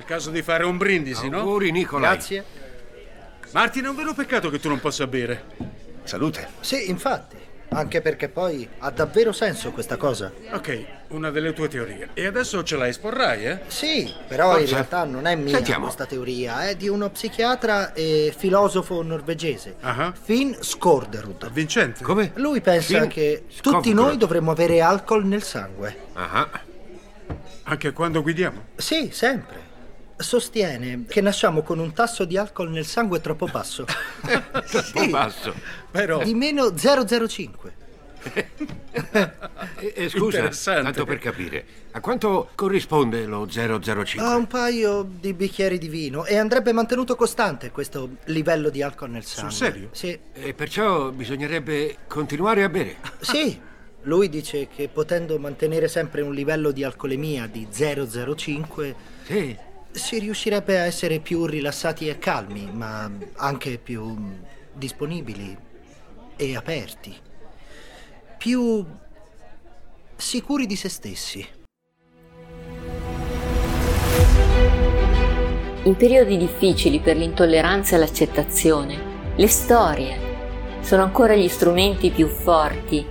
il caso di fare un brindisi, no? Auguri, Nicolai. Grazie. Martin, è un vero peccato che tu non possa bere. Salute. Sì, infatti. Anche perché poi ha davvero senso questa cosa. Ok, una delle tue teorie. E adesso ce la esporrai, eh? Sì, però in realtà non è mia Sentiamo. questa teoria, è di uno psichiatra e filosofo norvegese, Ah. Finn Skorderud. Vincente. Come? Lui pensa Finn che tutti noi dovremmo avere alcol nel sangue. Ah, Anche quando guidiamo. Sì, sempre. Sostiene che nasciamo con un tasso di alcol nel sangue troppo basso. troppo basso. Però... Di meno 005. E, e scusa, tanto per capire, a quanto corrisponde lo 005? Ha un paio di bicchieri di vino e andrebbe mantenuto costante questo livello di alcol nel sangue. serio? Sì. E perciò bisognerebbe continuare a bere. Sì, lui dice che potendo mantenere sempre un livello di alcolemia di 0,05 Sì, si riuscirebbe a essere più rilassati e calmi, ma anche più disponibili e aperti. Più sicuri di se stessi. In periodi difficili per l'intolleranza e l'accettazione, le storie sono ancora gli strumenti più forti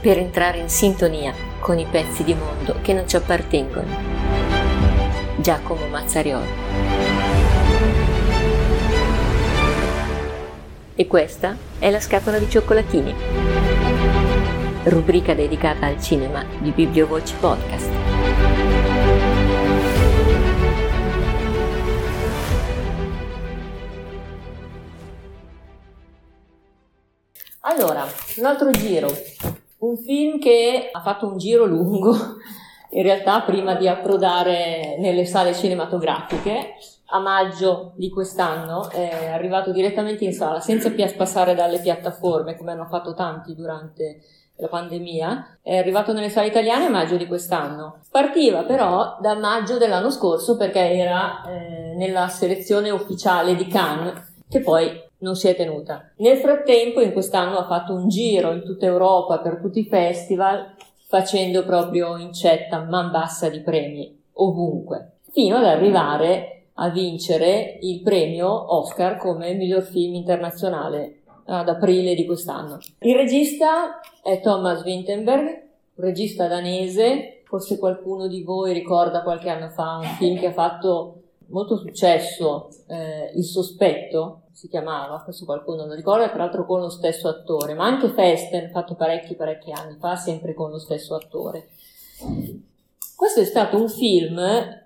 per entrare in sintonia con i pezzi di mondo che non ci appartengono. Giacomo Mazzariolo. E questa è la scatola di cioccolatini, rubrica dedicata al cinema di Bibliovoci Podcast. Allora, un altro giro, un film che ha fatto un giro lungo, in realtà prima di approdare nelle sale cinematografiche, a maggio di quest'anno è arrivato direttamente in sala senza passare dalle piattaforme come hanno fatto tanti durante la pandemia, è arrivato nelle sale italiane a maggio di quest'anno. Partiva però da maggio dell'anno scorso perché era eh, nella selezione ufficiale di Cannes che poi non si è tenuta. Nel frattempo, in quest'anno ha fatto un giro in tutta Europa per tutti i festival, facendo proprio incetta man bassa di premi ovunque, fino ad arrivare a vincere il premio Oscar come miglior film internazionale ad aprile di quest'anno. Il regista è Thomas Vinterberg, un regista danese, forse qualcuno di voi ricorda qualche anno fa un film che ha fatto molto successo, eh, Il sospetto si chiamava, questo qualcuno lo ricorda, tra l'altro con lo stesso attore, ma anche Festen, fatto parecchi parecchi anni fa, sempre con lo stesso attore. Questo è stato un film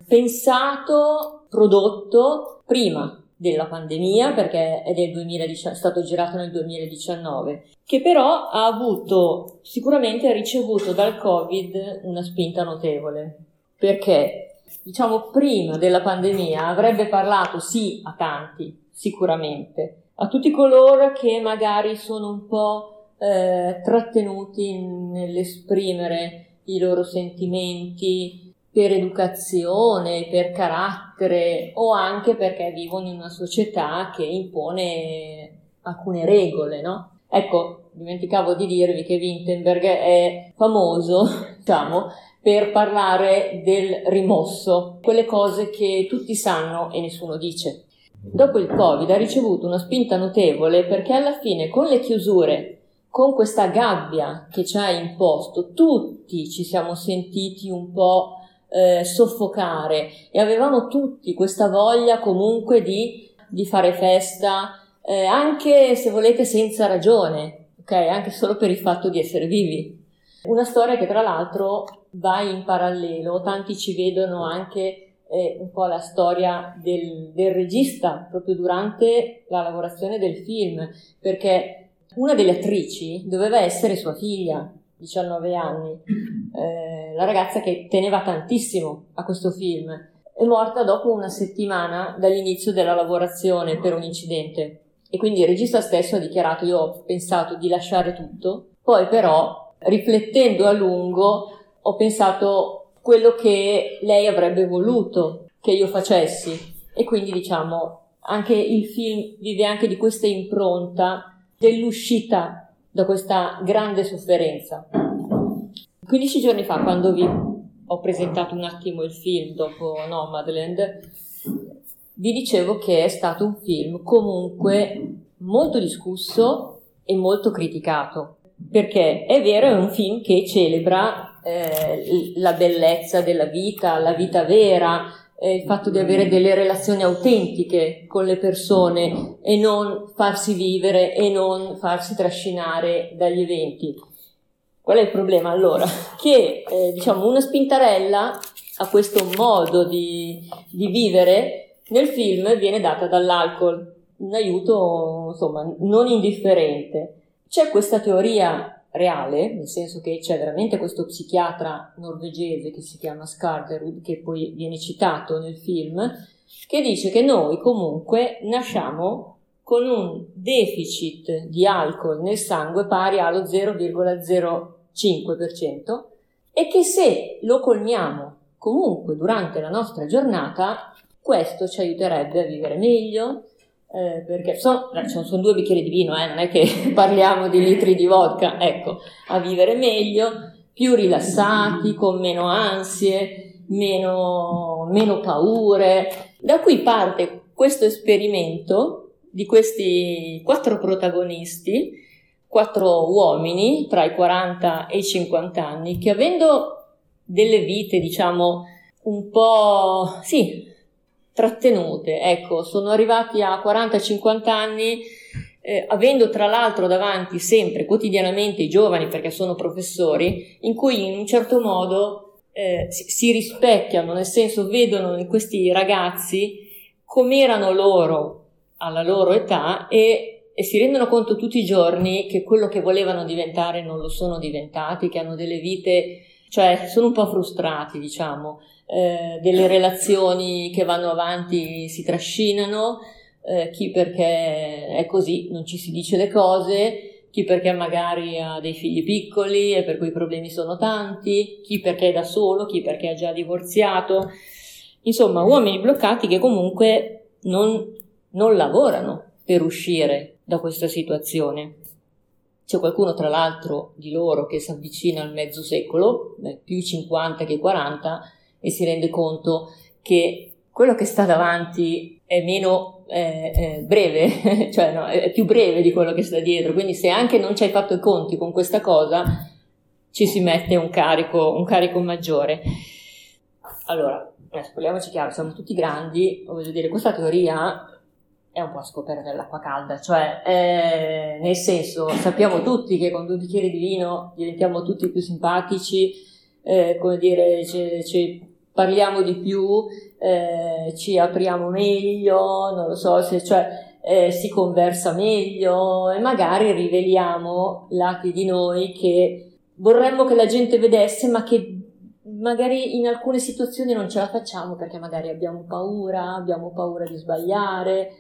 pensato, prodotto prima della pandemia, perché è, del 2019, è stato girato nel 2019, che però ha avuto, sicuramente ha ricevuto dal Covid una spinta notevole, perché diciamo prima della pandemia avrebbe parlato sì a tanti, sicuramente, a tutti coloro che magari sono un po' eh, trattenuti nell'esprimere i loro sentimenti per educazione, per carattere o anche perché vivono in una società che impone alcune regole, no? Ecco, dimenticavo di dirvi che Wittenberg è famoso, diciamo, per parlare del rimosso, quelle cose che tutti sanno e nessuno dice. Dopo il Covid ha ricevuto una spinta notevole perché alla fine con le chiusure, con questa gabbia che ci ha imposto, tutti ci siamo sentiti un po' eh, soffocare e avevamo tutti questa voglia comunque di, di fare festa, eh, anche se volete senza ragione, ok? Anche solo per il fatto di essere vivi. Una storia che tra l'altro va in parallelo, tanti ci vedono anche eh, un po' la storia del, del regista proprio durante la lavorazione del film, perché una delle attrici doveva essere sua figlia, 19 anni, eh, la ragazza che teneva tantissimo a questo film, è morta dopo una settimana dall'inizio della lavorazione per un incidente. E quindi il regista stesso ha dichiarato io ho pensato di lasciare tutto, poi però riflettendo a lungo ho pensato quello che lei avrebbe voluto che io facessi e quindi diciamo anche il film vive anche di questa impronta dell'uscita da questa grande sofferenza. 15 giorni fa, quando vi ho presentato un attimo il film dopo Nomadland, vi dicevo che è stato un film comunque molto discusso e molto criticato, perché è vero, è un film che celebra eh, la bellezza della vita, la vita vera, eh, il fatto di avere delle relazioni autentiche con le persone e non farsi vivere e non farsi trascinare dagli eventi. Qual è il problema allora? Che eh, diciamo una spintarella a questo modo di, di vivere nel film viene data dall'alcol, un aiuto insomma non indifferente. C'è questa teoria reale, nel senso che c'è veramente questo psichiatra norvegese che si chiama Skarderud, che poi viene citato nel film, che dice che noi comunque nasciamo con un deficit di alcol nel sangue pari allo 0,05% e che se lo colmiamo comunque durante la nostra giornata, questo ci aiuterebbe a vivere meglio, eh, perché sono, sono, due bicchieri di vino, eh, non è che parliamo di litri di vodka, ecco, a vivere meglio, più rilassati, con meno ansie, meno, meno paure. Da qui parte questo esperimento di questi quattro protagonisti, quattro uomini tra i 40 e i 50 anni, che avendo delle vite, diciamo, un po', sì, trattenute, ecco, sono arrivati a 40-50 anni, eh, avendo tra l'altro davanti sempre, quotidianamente, i giovani, perché sono professori, in cui in un certo modo eh, si, rispecchiano, nel senso vedono in questi ragazzi come erano loro alla loro età e, e si rendono conto tutti i giorni che quello che volevano diventare non lo sono diventati, che hanno delle vite, cioè sono un po' frustrati, diciamo eh, delle relazioni che vanno avanti si trascinano, eh, chi perché è così, non ci si dice le cose, chi perché magari ha dei figli piccoli e per cui i problemi sono tanti, chi perché è da solo, chi perché ha già divorziato. Insomma, uomini bloccati che comunque non, non lavorano per uscire da questa situazione. C'è qualcuno, tra l'altro, di loro che si avvicina al mezzo secolo, più 50 che 40, e si rende conto che quello che sta davanti è meno eh, eh, breve, cioè no, è più breve di quello che sta dietro, quindi se anche non ci hai fatto i conti con questa cosa, ci si mette un carico, un carico maggiore. Allora, adesso chiaro, siamo tutti grandi, voglio dire, questa teoria è un po' a scoprire dell'acqua calda, cioè eh, nel senso sappiamo tutti che con due bicchieri di vino diventiamo tutti più simpatici, eh, come dire, ci, ci parliamo di più, eh, ci apriamo meglio, non lo so, se, cioè, eh, si conversa meglio e magari riveliamo lati di noi che vorremmo che la gente vedesse, ma che magari in alcune situazioni non ce la facciamo perché magari abbiamo paura, abbiamo paura di sbagliare,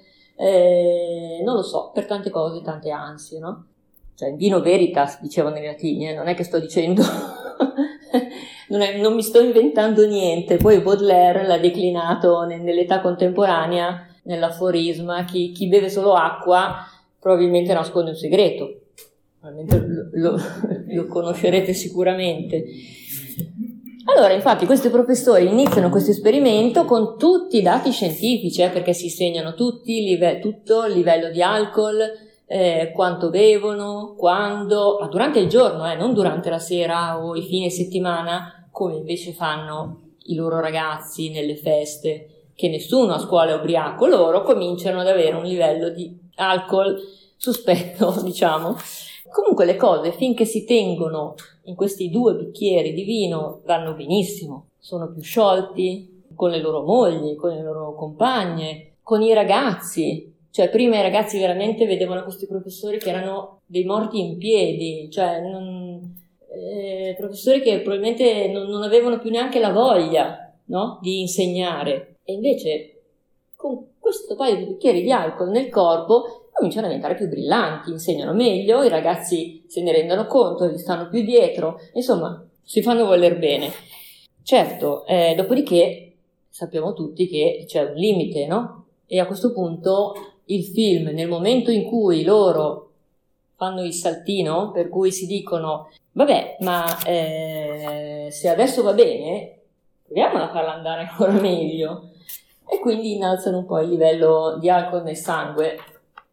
eh, non lo so, per tante cose, tante ansie, no? Cioè, vino veritas, dicevano i latini, eh? non è che sto dicendo non, è, non mi sto inventando niente. Poi Baudelaire l'ha declinato nell'età contemporanea nell'aforisma: chi, chi beve solo acqua probabilmente nasconde un segreto. Probabilmente lo, lo, lo conoscerete sicuramente. Allora, infatti, questi professori iniziano questo esperimento con tutti i dati scientifici, eh, perché si segnano tutti, live- tutto il livello di alcol, eh, quanto bevono, quando, ma durante il giorno, eh, non durante la sera o i fine settimana, come invece fanno i loro ragazzi nelle feste, che nessuno a scuola è ubriaco, loro cominciano ad avere un livello di alcol sospetto, diciamo. Comunque le cose finché si tengono in questi due bicchieri di vino vanno benissimo, sono più sciolti con le loro mogli, con le loro compagne, con i ragazzi. Cioè prima i ragazzi veramente vedevano questi professori che erano dei morti in piedi, cioè non, eh, professori che probabilmente non, non, avevano più neanche la voglia no? di insegnare e invece con questo paio di bicchieri di alcol nel corpo cominciano a diventare più brillanti, insegnano meglio, i ragazzi se ne rendono conto, gli stanno più dietro, insomma si fanno voler bene. Certo, eh, dopodiché sappiamo tutti che c'è un limite, no? E a questo punto il film, nel momento in cui loro fanno il saltino, per cui si dicono, vabbè, ma eh, se adesso va bene, proviamo a farla andare ancora meglio. E quindi innalzano un po' il livello di alcol nel sangue.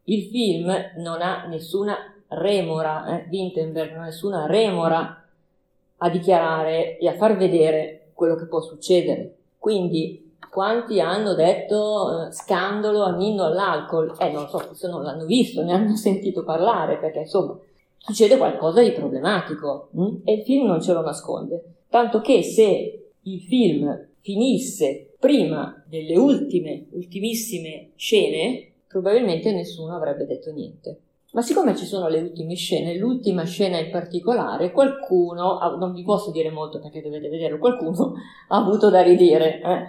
Il film non ha nessuna remora, eh? Wittenberg non ha nessuna remora a dichiarare e a far vedere quello che può succedere. Quindi quanti hanno detto eh, scandalo anninno all'alcol? Eh, non so, se non l'hanno visto, ne hanno sentito parlare, perché insomma succede qualcosa di problematico hm? e il film non ce lo nasconde. Tanto che se il film finisse prima delle ultime, ultimissime scene, probabilmente nessuno avrebbe detto niente. Ma siccome ci sono le ultime scene, l'ultima scena in particolare, qualcuno, non vi posso dire molto perché dovete vederlo, qualcuno ha avuto da ridire. Eh?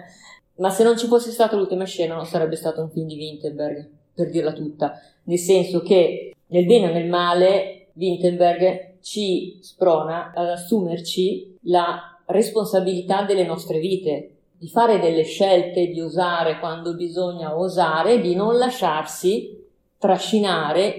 Ma se non ci fosse stata l'ultima scena non sarebbe stato un film di Winterberg, per dirla tutta. Nel senso che nel bene o nel male Winterberg ci sprona ad assumerci la responsabilità delle nostre vite, di fare delle scelte, di osare quando bisogna osare, di non lasciarsi trascinare,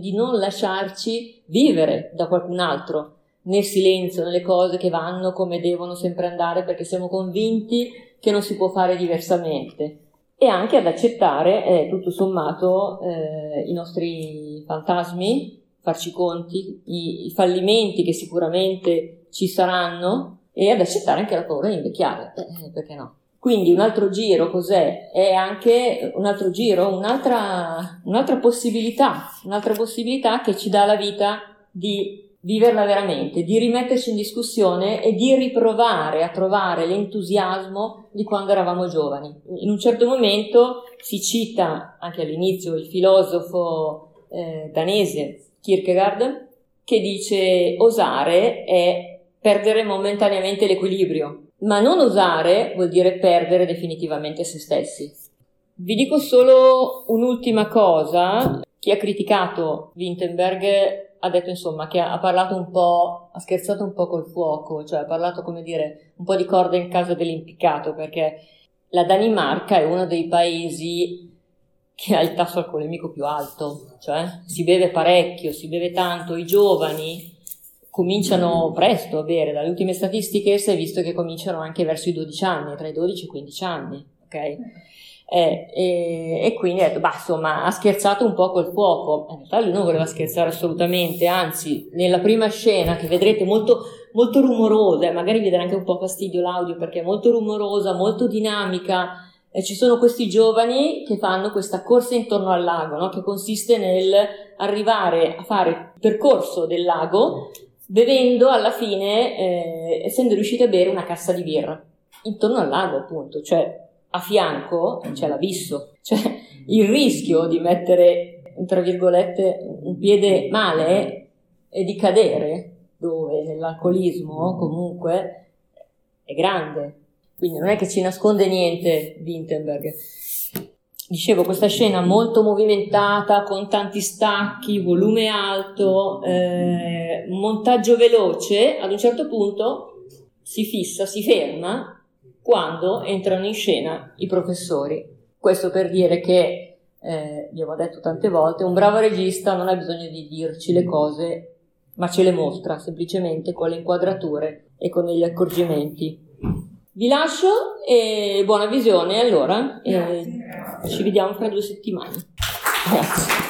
di non lasciarci vivere da qualcun altro nel silenzio, nelle cose che vanno come devono sempre andare perché siamo convinti che non si può fare diversamente. E anche ad accettare eh, tutto sommato eh, i nostri fantasmi, farci conti, i, i fallimenti che sicuramente ci saranno e ad accettare anche la paura di invecchiare, eh, perché no? Quindi un altro giro cos'è? È anche un altro giro, un'altra, un'altra possibilità, un'altra possibilità che ci dà la vita di viverla veramente, di rimetterci in discussione e di riprovare a trovare l'entusiasmo di quando eravamo giovani. In un certo momento si cita anche all'inizio il filosofo eh, danese Kierkegaard che dice osare è perdere momentaneamente l'equilibrio, ma non osare vuol dire perdere definitivamente se stessi. Vi dico solo un'ultima cosa. Chi ha criticato Wittenberg ha detto insomma che ha parlato un po', ha scherzato un po' col fuoco, cioè ha parlato come dire un po' di corda in casa dell'impiccato perché la Danimarca è uno dei paesi che ha il tasso alcolemico più alto, cioè si beve parecchio, si beve tanto, i giovani cominciano presto a bere, dalle ultime statistiche si è visto che cominciano anche verso i 12 anni, tra i 12 e i 15 anni, ok? Eh, e, e, quindi ha detto, bah, insomma, ha scherzato un po' col fuoco. In realtà lui non voleva scherzare assolutamente, anzi, nella prima scena che vedrete molto, molto rumorosa, e magari vi darà anche un po' fastidio l'audio perché è molto rumorosa, molto dinamica, ci sono questi giovani che fanno questa corsa intorno al lago, no? che consiste nel arrivare a fare il percorso del lago bevendo alla fine, eh, essendo riusciti a bere una cassa di birra, intorno al lago appunto, cioè a fianco c'è l'abisso, cioè il rischio di mettere, tra virgolette, un piede male e di cadere, dove nell'alcolismo comunque è grande. Quindi non è che ci nasconde niente Wittenberg. Dicevo, questa scena molto movimentata, con tanti stacchi, volume alto, eh, montaggio veloce, ad un certo punto si fissa, si ferma quando entrano in scena i professori. Questo per dire che, eh, avevo detto tante volte, un bravo regista non ha bisogno di dirci le cose, ma ce le mostra semplicemente con le inquadrature e con gli accorgimenti. Vi lascio e buona visione allora. E ci vediamo fra due settimane. Grazie.